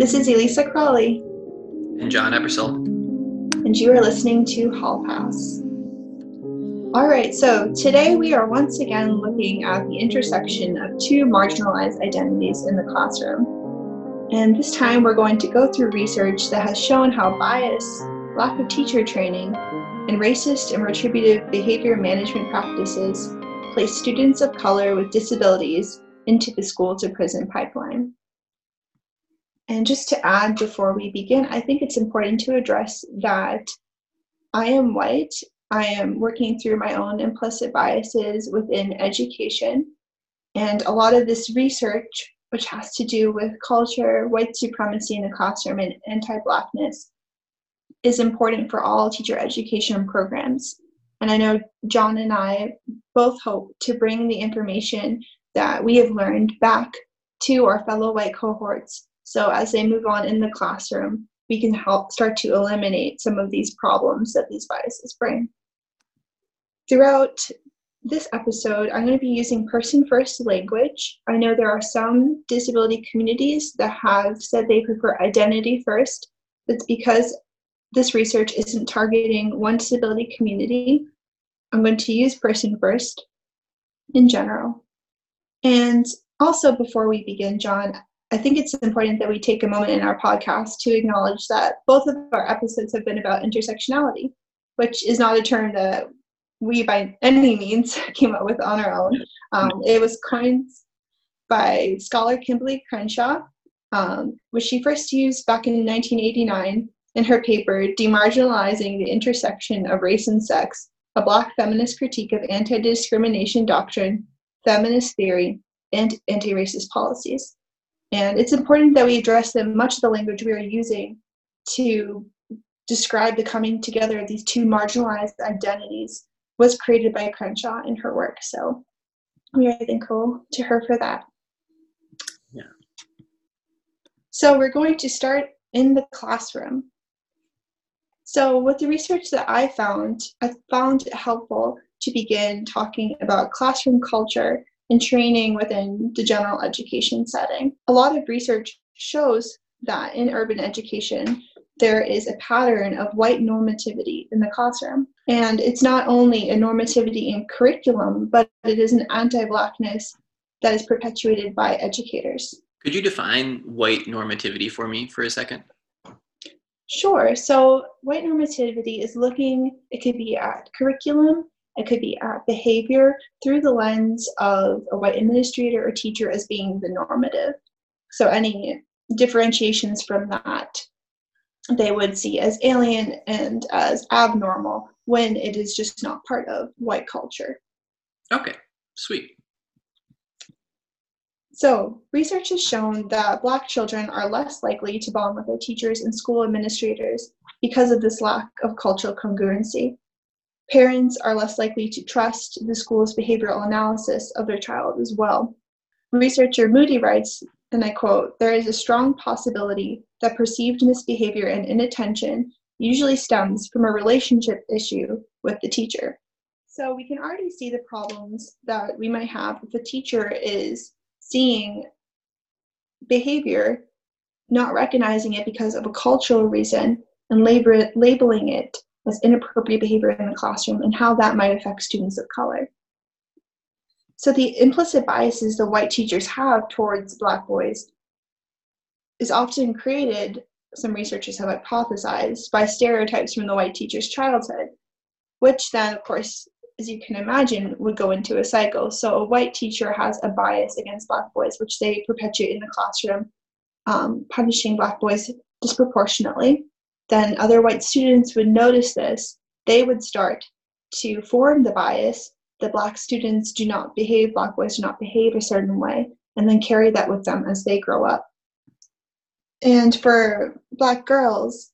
This is Elisa Crawley. And John Ebersol. And you are listening to Hall Pass. All right, so today we are once again looking at the intersection of two marginalized identities in the classroom. And this time we're going to go through research that has shown how bias, lack of teacher training, and racist and retributive behavior management practices place students of color with disabilities into the school to prison pipeline. And just to add before we begin, I think it's important to address that I am white. I am working through my own implicit biases within education. And a lot of this research, which has to do with culture, white supremacy in the classroom, and anti Blackness, is important for all teacher education programs. And I know John and I both hope to bring the information that we have learned back to our fellow white cohorts so as they move on in the classroom, we can help start to eliminate some of these problems that these biases bring. Throughout this episode, I'm going to be using person first language. I know there are some disability communities that have said they prefer identity first. That's because this research isn't targeting one disability community. I'm going to use person first in general. And also, before we begin, John, I think it's important that we take a moment in our podcast to acknowledge that both of our episodes have been about intersectionality, which is not a term that we by any means came up with on our own. Um, it was coined by scholar Kimberlé Crenshaw, um, which she first used back in 1989 in her paper Demarginalizing the Intersection of Race and Sex, a Black feminist critique of anti discrimination doctrine, feminist theory, and anti racist policies. And it's important that we address that much of the language we are using to describe the coming together of these two marginalized identities was created by Crenshaw in her work. So we are thankful to her for that. Yeah. So we're going to start in the classroom. So with the research that I found, I found it helpful to begin talking about classroom culture and training within the general education setting. A lot of research shows that in urban education, there is a pattern of white normativity in the classroom. And it's not only a normativity in curriculum, but it is an anti Blackness that is perpetuated by educators. Could you define white normativity for me for a second? Sure. So, white normativity is looking, it could be at curriculum, it could be at behavior through the lens of a white administrator or teacher as being the normative. So any differentiations from that they would see as alien and as abnormal when it is just not part of white culture. Okay, sweet. So, research has shown that Black children are less likely to bond with their teachers and school administrators because of this lack of cultural congruency. Parents are less likely to trust the school's behavioral analysis of their child as well. Researcher Moody writes, and I quote, there is a strong possibility that perceived misbehavior and inattention usually stems from a relationship issue with the teacher. So we can already see the problems that we might have if a teacher is seeing behavior, not recognizing it because of a cultural reason, and labor, labeling it as inappropriate behavior in the classroom and how that might affect students of color. So the implicit biases the white teachers have towards black boys is often created, some researchers have hypothesized, by stereotypes from the white teacher's childhood, which then, of course, as you can imagine, would go into a cycle. So a white teacher has a bias against black boys, which they perpetuate in the classroom, um, punishing black boys disproportionately then other white students would notice this. They would start to form the bias that black students do not behave, black boys do not behave a certain way, and then carry that with them as they grow up. And for black girls,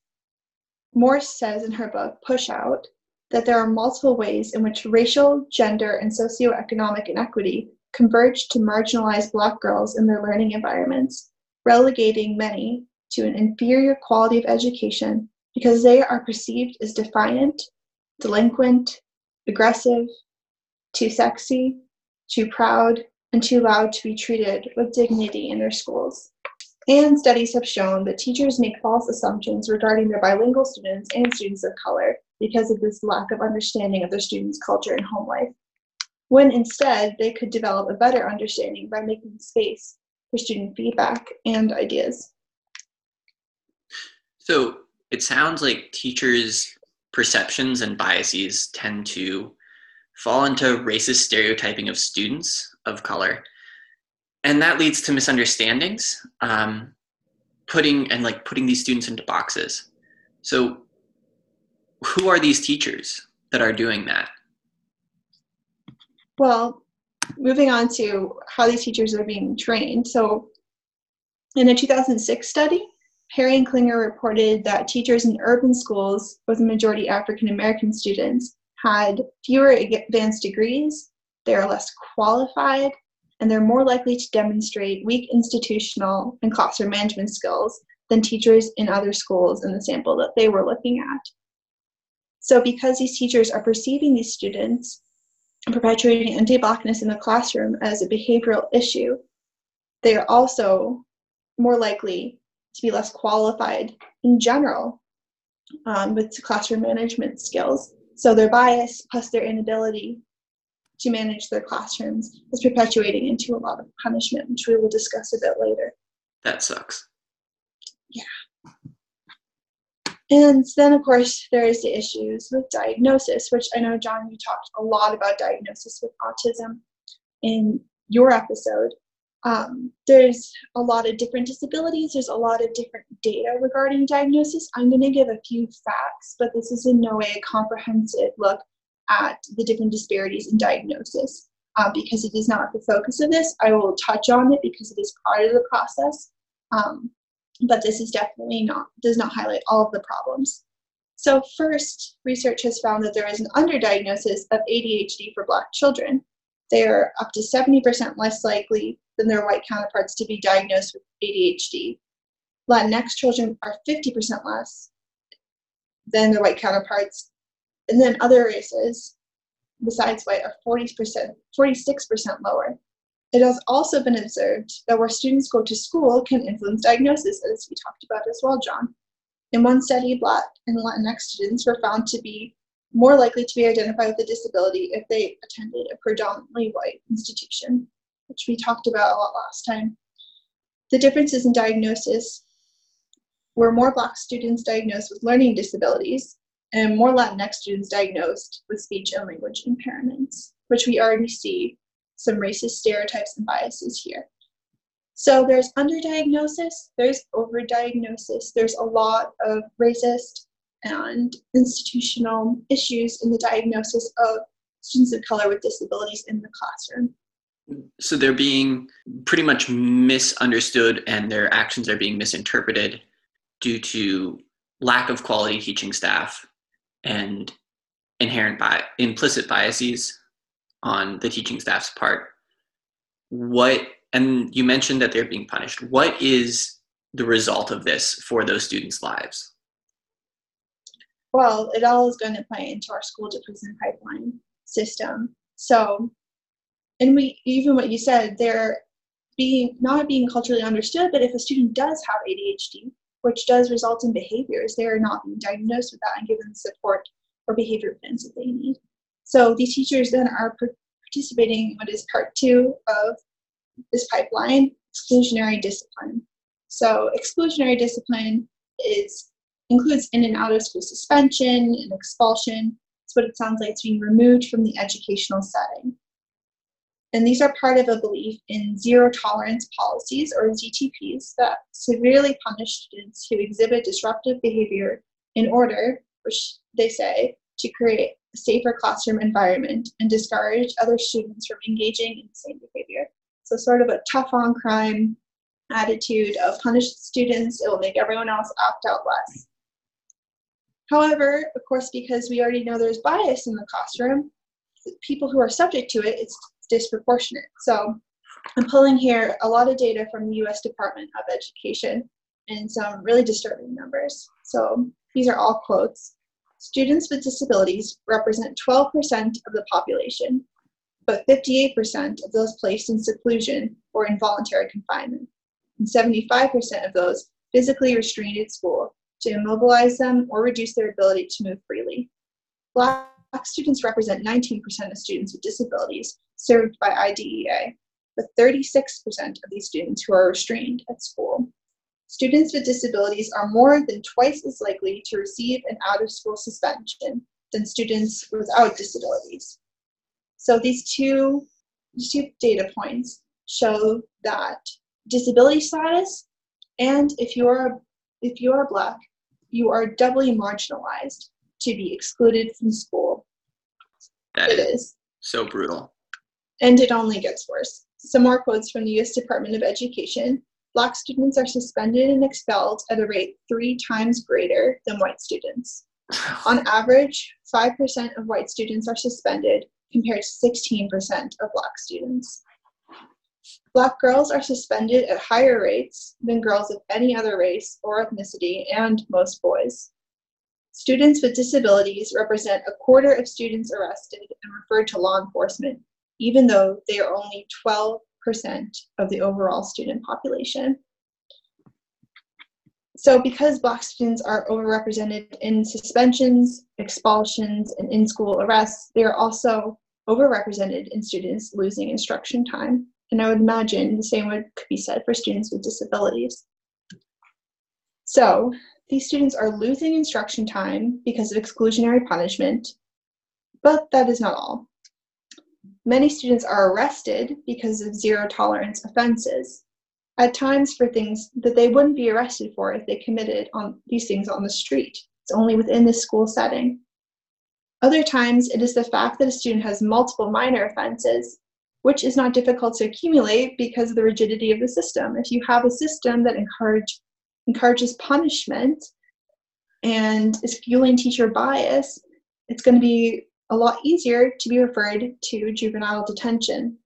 Morris says in her book, Push Out, that there are multiple ways in which racial, gender, and socioeconomic inequity converge to marginalize black girls in their learning environments, relegating many to an inferior quality of education because they are perceived as defiant, delinquent, aggressive, too sexy, too proud, and too loud to be treated with dignity in their schools. And studies have shown that teachers make false assumptions regarding their bilingual students and students of color because of this lack of understanding of their students' culture and home life, when instead they could develop a better understanding by making space for student feedback and ideas. So it sounds like teachers' perceptions and biases tend to fall into racist stereotyping of students of color and that leads to misunderstandings um, putting and like putting these students into boxes so who are these teachers that are doing that well moving on to how these teachers are being trained so in a 2006 study Harry and Klingner reported that teachers in urban schools with a majority African American students had fewer advanced degrees, they are less qualified, and they're more likely to demonstrate weak institutional and classroom management skills than teachers in other schools in the sample that they were looking at. So, because these teachers are perceiving these students and perpetuating anti Blackness in the classroom as a behavioral issue, they are also more likely to be less qualified in general um, with classroom management skills. So, their bias plus their inability to manage their classrooms is perpetuating into a lot of punishment, which we will discuss a bit later. That sucks. Yeah. And then, of course, there is the issues with diagnosis, which I know, John, you talked a lot about diagnosis with autism in your episode. Um, there's a lot of different disabilities, there's a lot of different data regarding diagnosis. I'm going to give a few facts, but this is in no way a comprehensive look at the different disparities in diagnosis. Uh, because it is not the focus of this, I will touch on it because it is part of the process. Um, but this is definitely not does not highlight all of the problems. So first, research has found that there is an underdiagnosis of ADHD for Black children. They are up to 70% less likely than their white counterparts to be diagnosed with ADHD. Latinx children are 50% less than their white counterparts, and then other races besides white are 40%, 46% lower. It has also been observed that where students go to school can influence diagnosis, as we talked about as well, John. In one study, Black and Latinx students were found to be more likely to be identified with a disability if they attended a predominantly white institution, which we talked about a lot last time. The differences in diagnosis were more Black students diagnosed with learning disabilities and more Latinx students diagnosed with speech and language impairments, which we already see some racist stereotypes and biases here. So there's underdiagnosis, there's overdiagnosis, there's a lot of racist and institutional issues in the diagnosis of students of color with disabilities in the classroom. So they're being pretty much misunderstood and their actions are being misinterpreted due to lack of quality teaching staff and inherent bi- implicit biases on the teaching staff's part. What and you mentioned that they're being punished. What is the result of this for those students' lives? Well, it all is going to play into our school to prison pipeline system. So, and we even what you said, they're being not being culturally understood. But if a student does have ADHD, which does result in behaviors. They are not being diagnosed with that and given the support or behavior plans that they need. So these teachers then are participating in what is part two of this pipeline, exclusionary discipline. So exclusionary discipline is includes in and out of school suspension and expulsion. It's what it sounds like. It's being removed from the educational setting. And these are part of a belief in zero tolerance policies, or ZTPs, that severely punish students who exhibit disruptive behavior in order, which they say, to create safer classroom environment and discourage other students from engaging in the same behavior. So, sort of a tough on crime attitude of punish students, it will make everyone else opt out less. However, of course, because we already know there's bias in the classroom, people who are subject to it, it's disproportionate. So I'm pulling here a lot of data from the US Department of Education and some really disturbing numbers. So these are all quotes. Students with disabilities represent 12% of the population, but 58% of those placed in seclusion or involuntary confinement, and 75% of those physically restrained at school to immobilize them or reduce their ability to move freely. Black students represent 19% of students with disabilities served by IDEA, with 36% of these students who are restrained at school. Students with disabilities are more than twice as likely to receive an out of school suspension than students without disabilities. So these two, these two data points show that disability status and if you're if you are black, you are doubly marginalized to be excluded from school. That it is, is so brutal. And it only gets worse. Some more quotes from the US Department of Education. Black students are suspended and expelled at a rate three times greater than white students. On average, 5% of white students are suspended compared to 16% of black students. Black girls are suspended at higher rates than girls of any other race or ethnicity and most boys. Students with disabilities represent a quarter of students arrested and referred to law enforcement, even though they are only 12% of the overall student population. So, because Black students are overrepresented in suspensions, expulsions, and in school arrests, they are also overrepresented in students losing instruction time. And I would imagine the same would could be said for students with disabilities. So these students are losing instruction time because of exclusionary punishment, but that is not all. Many students are arrested because of zero tolerance offenses, at times for things that they wouldn't be arrested for if they committed on these things on the street. It's only within the school setting. Other times, it is the fact that a student has multiple minor offenses which is not difficult to accumulate because of the rigidity of the system. If you have a system that encourage, encourages punishment and is fueling teacher bias, it's going to be a lot easier to be referred to juvenile detention.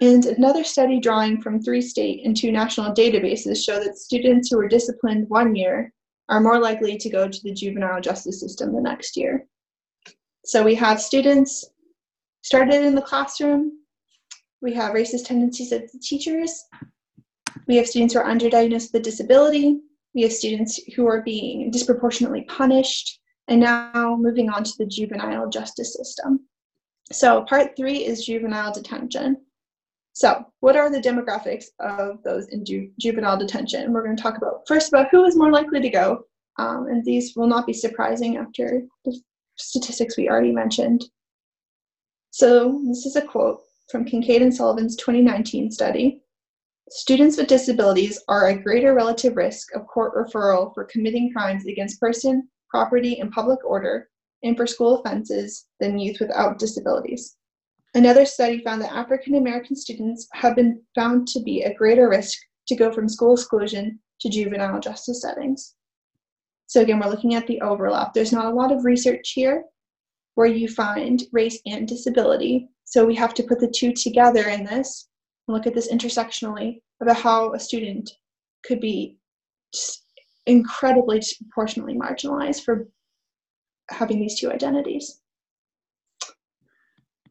And another study drawing from three state and two national databases show that students who were disciplined one year are more likely to go to the juvenile justice system the next year. So we have students started in the classroom, we have racist tendencies of the teachers. We have students who are underdiagnosed with a disability. We have students who are being disproportionately punished. And now moving on to the juvenile justice system. So, part three is juvenile detention. So, what are the demographics of those in ju- juvenile detention? We're going to talk about first about who is more likely to go, um, and these will not be surprising after the statistics we already mentioned. So, this is a quote from Kincaid and Sullivan's 2019 study, students with disabilities are at greater relative risk of court referral for committing crimes against person, property, and public order and for school offenses than youth without disabilities. Another study found that African American students have been found to be at greater risk to go from school exclusion to juvenile justice settings. So, again, we're looking at the overlap. There's not a lot of research here where you find race and disability, so we have to put the two together in this and look at this intersectionally about how a student could be incredibly disproportionately marginalized for having these two identities.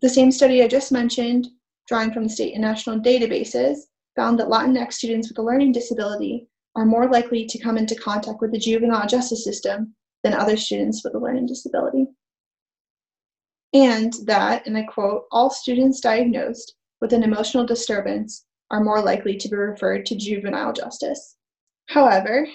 The same study I just mentioned, drawing from the state and national databases, found that Latinx students with a learning disability are more likely to come into contact with the juvenile justice system than other students with a learning disability and that, and I quote, all students diagnosed with an emotional disturbance are more likely to be referred to juvenile justice. However,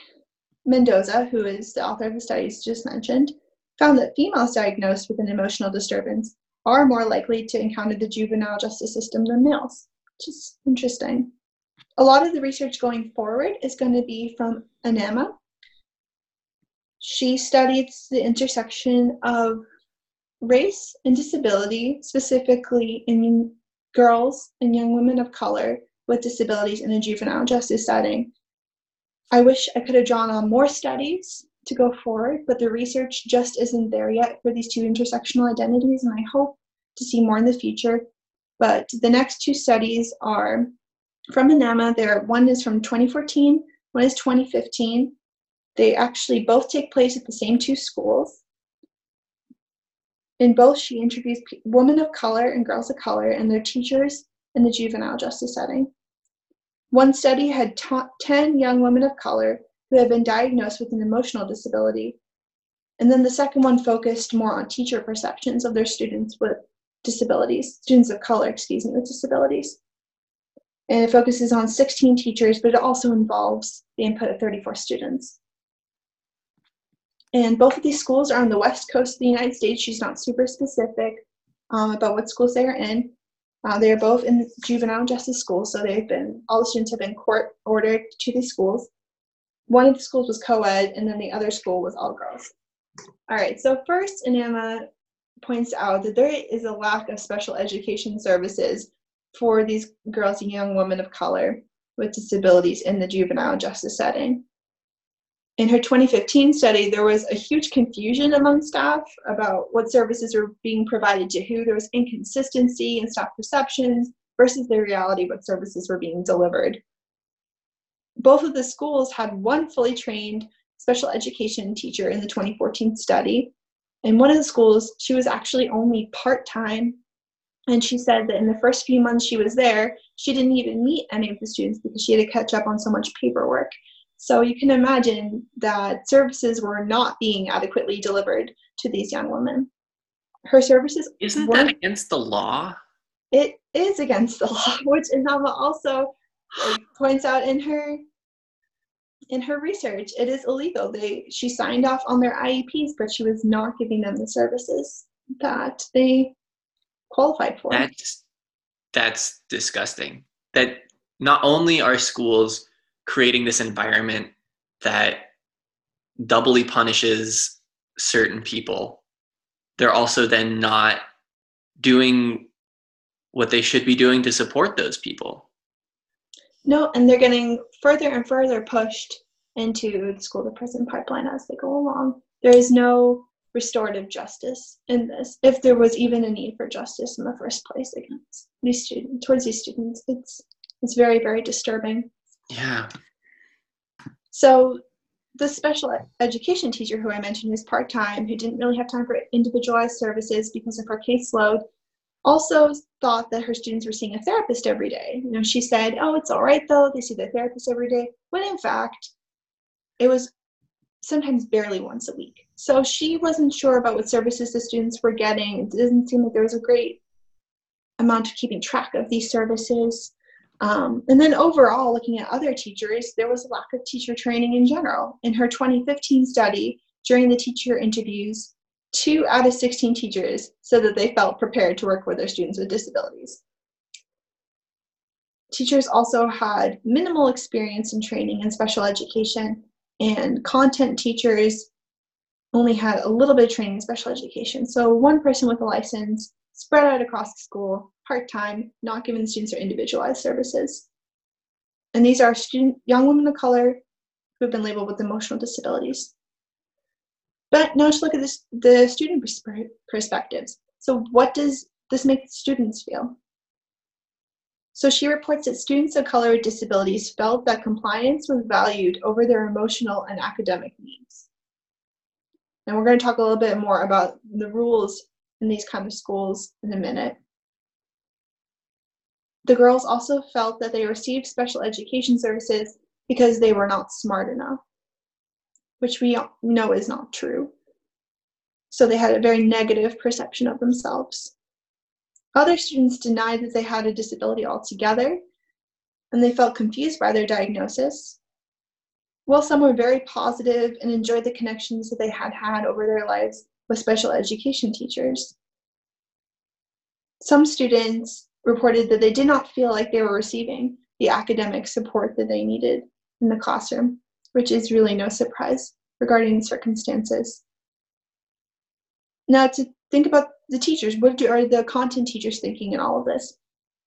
Mendoza, who is the author of the studies just mentioned, found that females diagnosed with an emotional disturbance are more likely to encounter the juvenile justice system than males, which is interesting. A lot of the research going forward is going to be from Annamma. She studies the intersection of race and disability, specifically in girls and young women of color with disabilities in a juvenile justice setting. I wish I could have drawn on more studies to go forward, but the research just isn't there yet for these two intersectional identities, and I hope to see more in the future. But the next two studies are from Annamma. There, one is from 2014, one is 2015. They actually both take place at the same two schools. In both, she interviews women of color and girls of color and their teachers in the juvenile justice setting. One study had ta- 10 young women of color who had been diagnosed with an emotional disability. And then the second one focused more on teacher perceptions of their students with disabilities, students of color, excuse me, with disabilities. And it focuses on 16 teachers, but it also involves the input of 34 students. And both of these schools are on the west coast of the United States. She's not super specific um, about what schools they are in. Uh, they are both in juvenile justice schools, so they've been all the students have been court ordered to these schools. One of the schools was co-ed, and then the other school was all girls. All right. So first, Annamma points out that there is a lack of special education services for these girls and young women of color with disabilities in the juvenile justice setting in her 2015 study, there was a huge confusion among staff about what services were being provided to who. There was inconsistency in staff perceptions versus the reality what services were being delivered. Both of the schools had one fully trained special education teacher in the 2014 study. In one of the schools, she was actually only part time. And she said that in the first few months she was there, she didn't even meet any of the students because she had to catch up on so much paperwork. So you can imagine that services were not being adequately delivered to these young women. Her services isn't that against the law? It is against the law, which Annamma also points out in her in her research. It is illegal. They she signed off on their IEPs, but she was not giving them the services that they qualified for. That's that's disgusting. That not only are schools creating this environment that doubly punishes certain people. They're also then not doing what they should be doing to support those people. No and they're getting further and further pushed into the school to prison pipeline as they go along. There is no restorative justice in this. If there was even a need for justice in the first place against these students towards these students it's it's very very disturbing yeah. So the special education teacher who I mentioned who's part-time, who didn't really have time for individualized services because of her caseload, also thought that her students were seeing a therapist every day. You know, she said, "Oh, it's all right though; they see their therapist every day." When in fact, it was sometimes barely once a week. So she wasn't sure about what services the students were getting. It didn't seem like there was a great amount of keeping track of these services. Um, and then overall, looking at other teachers, there was a lack of teacher training in general. In her 2015 study, during the teacher interviews, two out of 16 teachers said that they felt prepared to work with their students with disabilities. Teachers also had minimal experience in training in special education, and content teachers only had a little bit of training in special education. So one person with a license spread out across the school part-time, not giving students their individualized services. And these are student, young women of color who have been labeled with emotional disabilities. But now let's look at this, the student perspectives. So what does this make students feel? So she reports that students of color with disabilities felt that compliance was valued over their emotional and academic needs. And we're going to talk a little bit more about the rules in these kind of schools in a minute. The girls also felt that they received special education services because they were not smart enough, which we know is not true. So they had a very negative perception of themselves. Other students denied that they had a disability altogether, and they felt confused by their diagnosis. While some were very positive and enjoyed the connections that they had had over their lives with special education teachers. Some students reported that they did not feel like they were receiving the academic support that they needed in the classroom, which is really no surprise regarding the circumstances. Now, to think about the teachers, what do, are the content teachers thinking in all of this?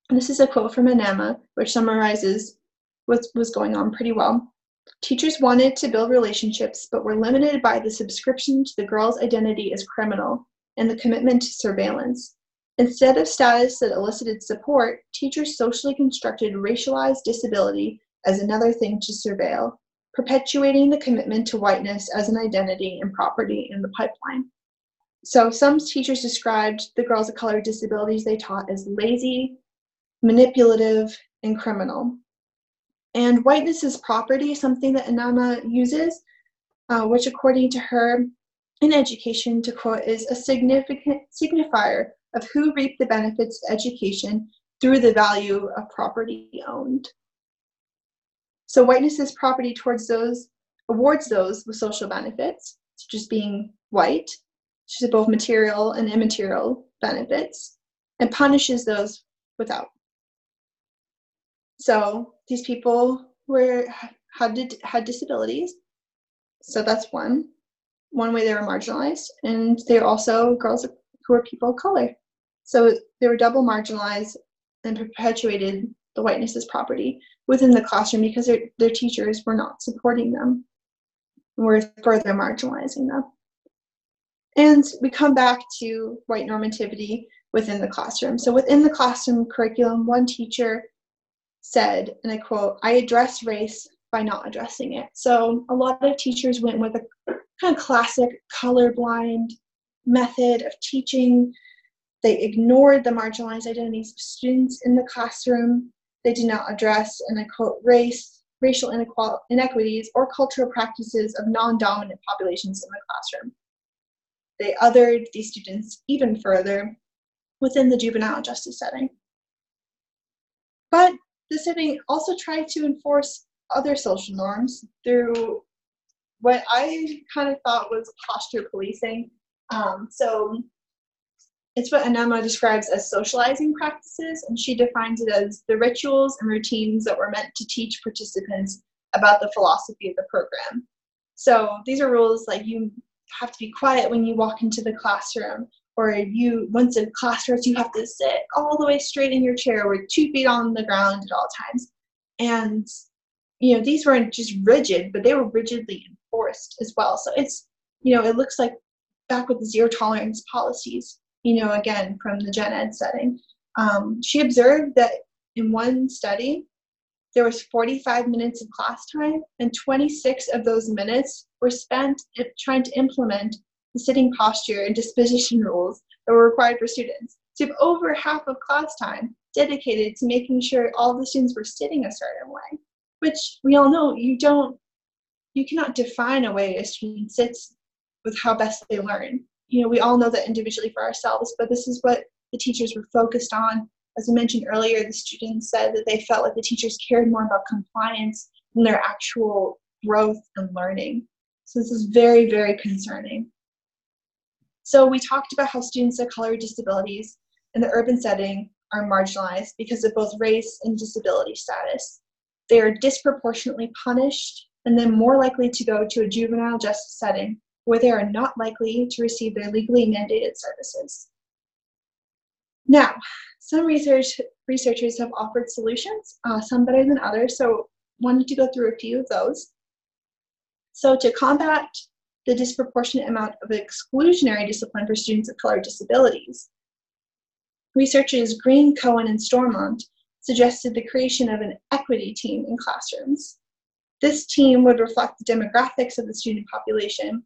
And this is a quote from Annamma, which summarizes what was going on pretty well. Teachers wanted to build relationships, but were limited by the subscription to the girl's identity as criminal and the commitment to surveillance. Instead of status that elicited support, teachers socially constructed racialized disability as another thing to surveil, perpetuating the commitment to whiteness as an identity and property in the pipeline. So some teachers described the girls of color disabilities they taught as lazy, manipulative, and criminal. And whiteness is property, something that Annamma uses, uh, which according to her in education, to quote, is a significant signifier of who reap the benefits of education through the value of property owned. So whiteness is property towards those, awards those with social benefits, such as being white, which is both material and immaterial benefits, and punishes those without. So these people were had had disabilities. So that's one one way they were marginalized, and they're also girls who are people of color. So they were double marginalized and perpetuated the whiteness as property within the classroom because their, their teachers were not supporting them, were further marginalizing them. And we come back to white normativity within the classroom. So within the classroom curriculum, one teacher said, and I quote, I address race by not addressing it. So a lot of teachers went with a kind of classic colorblind method of teaching. They ignored the marginalized identities of students in the classroom. They did not address, and I quote, race, racial inequities, or cultural practices of non dominant populations in the classroom. They othered these students even further within the juvenile justice setting. But the setting also tried to enforce other social norms through what I kind of thought was posture policing. Um, so it's what Annamma describes as socializing practices, and she defines it as the rituals and routines that were meant to teach participants about the philosophy of the program. So these are rules like you have to be quiet when you walk into the classroom, or you once in class starts, you have to sit all the way straight in your chair with two feet on the ground at all times. And you know, these weren't just rigid, but they were rigidly enforced as well. So it's, you know, it looks like back with the zero tolerance policies, you know, again from the gen ed setting. Um, she observed that in one study, there was 45 minutes of class time, and 26 of those minutes were spent trying to implement the sitting posture and disposition rules that were required for students. So over half of class time dedicated to making sure all the students were sitting a certain way which we all know you don't you cannot define a way a student sits with how best they learn you know we all know that individually for ourselves but this is what the teachers were focused on. As i mentioned earlier the students said that they felt like the teachers cared more about compliance than their actual growth and learning. So this is very very concerning. So we talked about how students of color with disabilities in the urban setting are marginalized because of both race and disability status. They are disproportionately punished and then more likely to go to a juvenile justice setting where they are not likely to receive their legally mandated services. Now, some research researchers have offered solutions, uh, some better than others, so wanted to go through a few of those. So to combat the disproportionate amount of exclusionary discipline for students of color disabilities, researchers Green, Cohen, and Stormont suggested the creation of an equity team in classrooms. This team would reflect the demographics of the student population,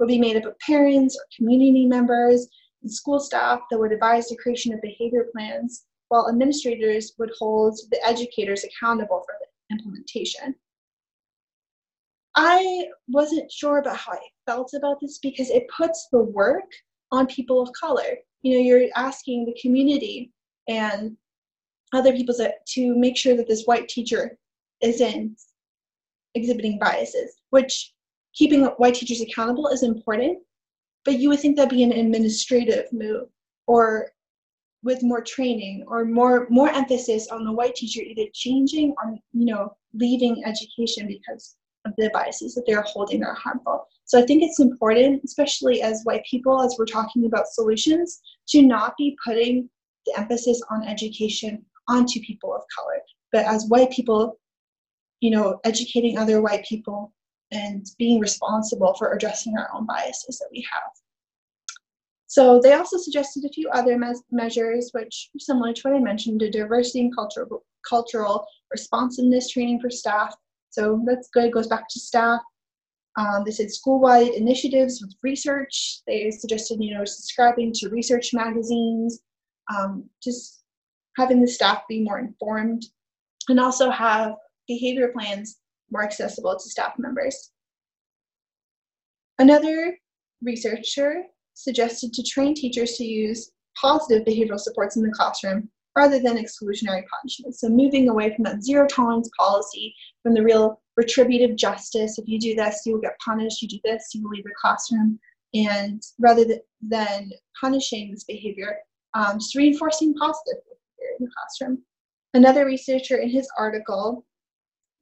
would be made up of parents or community members and school staff that would advise the creation of behavior plans, while administrators would hold the educators accountable for the implementation. I wasn't sure about how I felt about this because it puts the work on people of color. You know, you're asking the community and other people to make sure that this white teacher isn't exhibiting biases, which keeping white teachers accountable is important, but you would think that'd be an administrative move or with more training or more more emphasis on the white teacher either changing or you know leaving education because of the biases that they're holding are harmful. So I think it's important, especially as white people, as we're talking about solutions, to not be putting the emphasis on education onto people of color. But as white people, you know, educating other white people and being responsible for addressing our own biases that we have. So they also suggested a few other me- measures, which similar to what I mentioned, a diversity and cultural cultural responsiveness training for staff. So that's good. Goes back to staff. Um, they said school-wide initiatives with research. They suggested, you know, subscribing to research magazines, um, just having the staff be more informed, and also have behavior plans more accessible to staff members. Another researcher suggested to train teachers to use positive behavioral supports in the classroom rather than exclusionary punishment. So moving away from that zero tolerance policy, from the real retributive justice, if you do this, you will get punished, you do this, you will leave the classroom, and rather than punishing this behavior, um, just reinforcing positive behavior in the classroom. Another researcher in his article,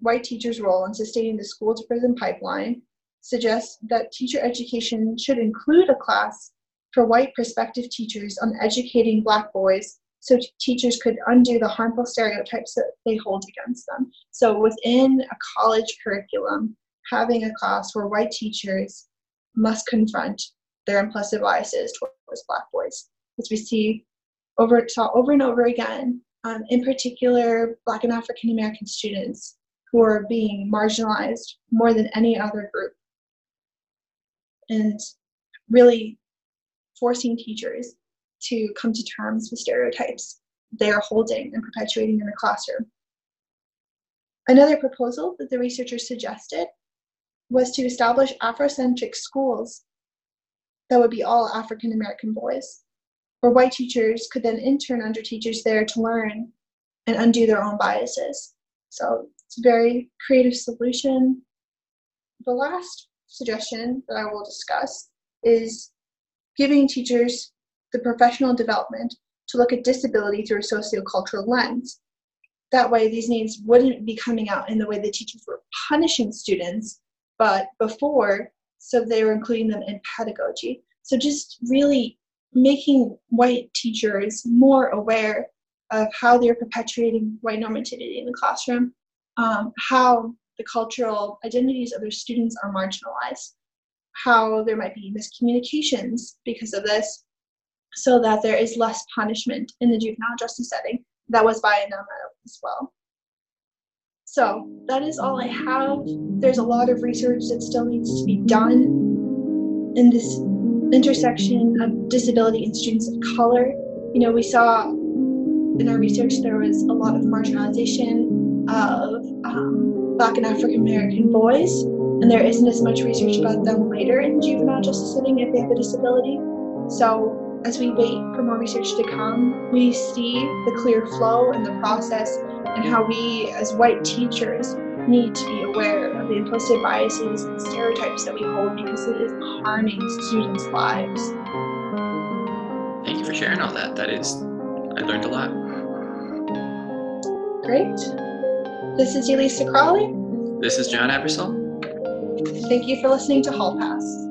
White Teachers' Role in Sustaining the School to Prison Pipeline, suggests that teacher education should include a class for white prospective teachers on educating black boys so t- teachers could undo the harmful stereotypes that they hold against them. So within a college curriculum, having a class where white teachers must confront their implicit biases towards black boys, as we see over saw over and over again, um, in particular black and African American students who are being marginalized more than any other group. And really forcing teachers to come to terms with stereotypes they are holding and perpetuating in the classroom. Another proposal that the researchers suggested was to establish Afrocentric schools that would be all African American boys, where white teachers could then intern under teachers there to learn and undo their own biases. So it's a very creative solution. The last suggestion that I will discuss is giving teachers the professional development to look at disability through a sociocultural lens. That way, these needs wouldn't be coming out in the way the teachers were punishing students, but before, so they were including them in pedagogy. So, just really making white teachers more aware of how they're perpetuating white normativity in the classroom, um, how the cultural identities of their students are marginalized, how there might be miscommunications because of this, so that there is less punishment in the juvenile justice setting. That was by Annamma as well. So that is all I have. There's a lot of research that still needs to be done in this intersection of disability and students of color. You know, we saw in our research there was a lot of marginalization of um, Black and African American boys, and there isn't as much research about them later in juvenile justice setting if they have a disability. So as we wait for more research to come, we see the clear flow and the process and how we, as white teachers, need to be aware of the implicit biases and stereotypes that we hold because it is harming students' lives. Thank you for sharing all that. That is, I learned a lot. Great. This is Elisa Crawley. This is John Ebersol. Thank you for listening to Hall Pass.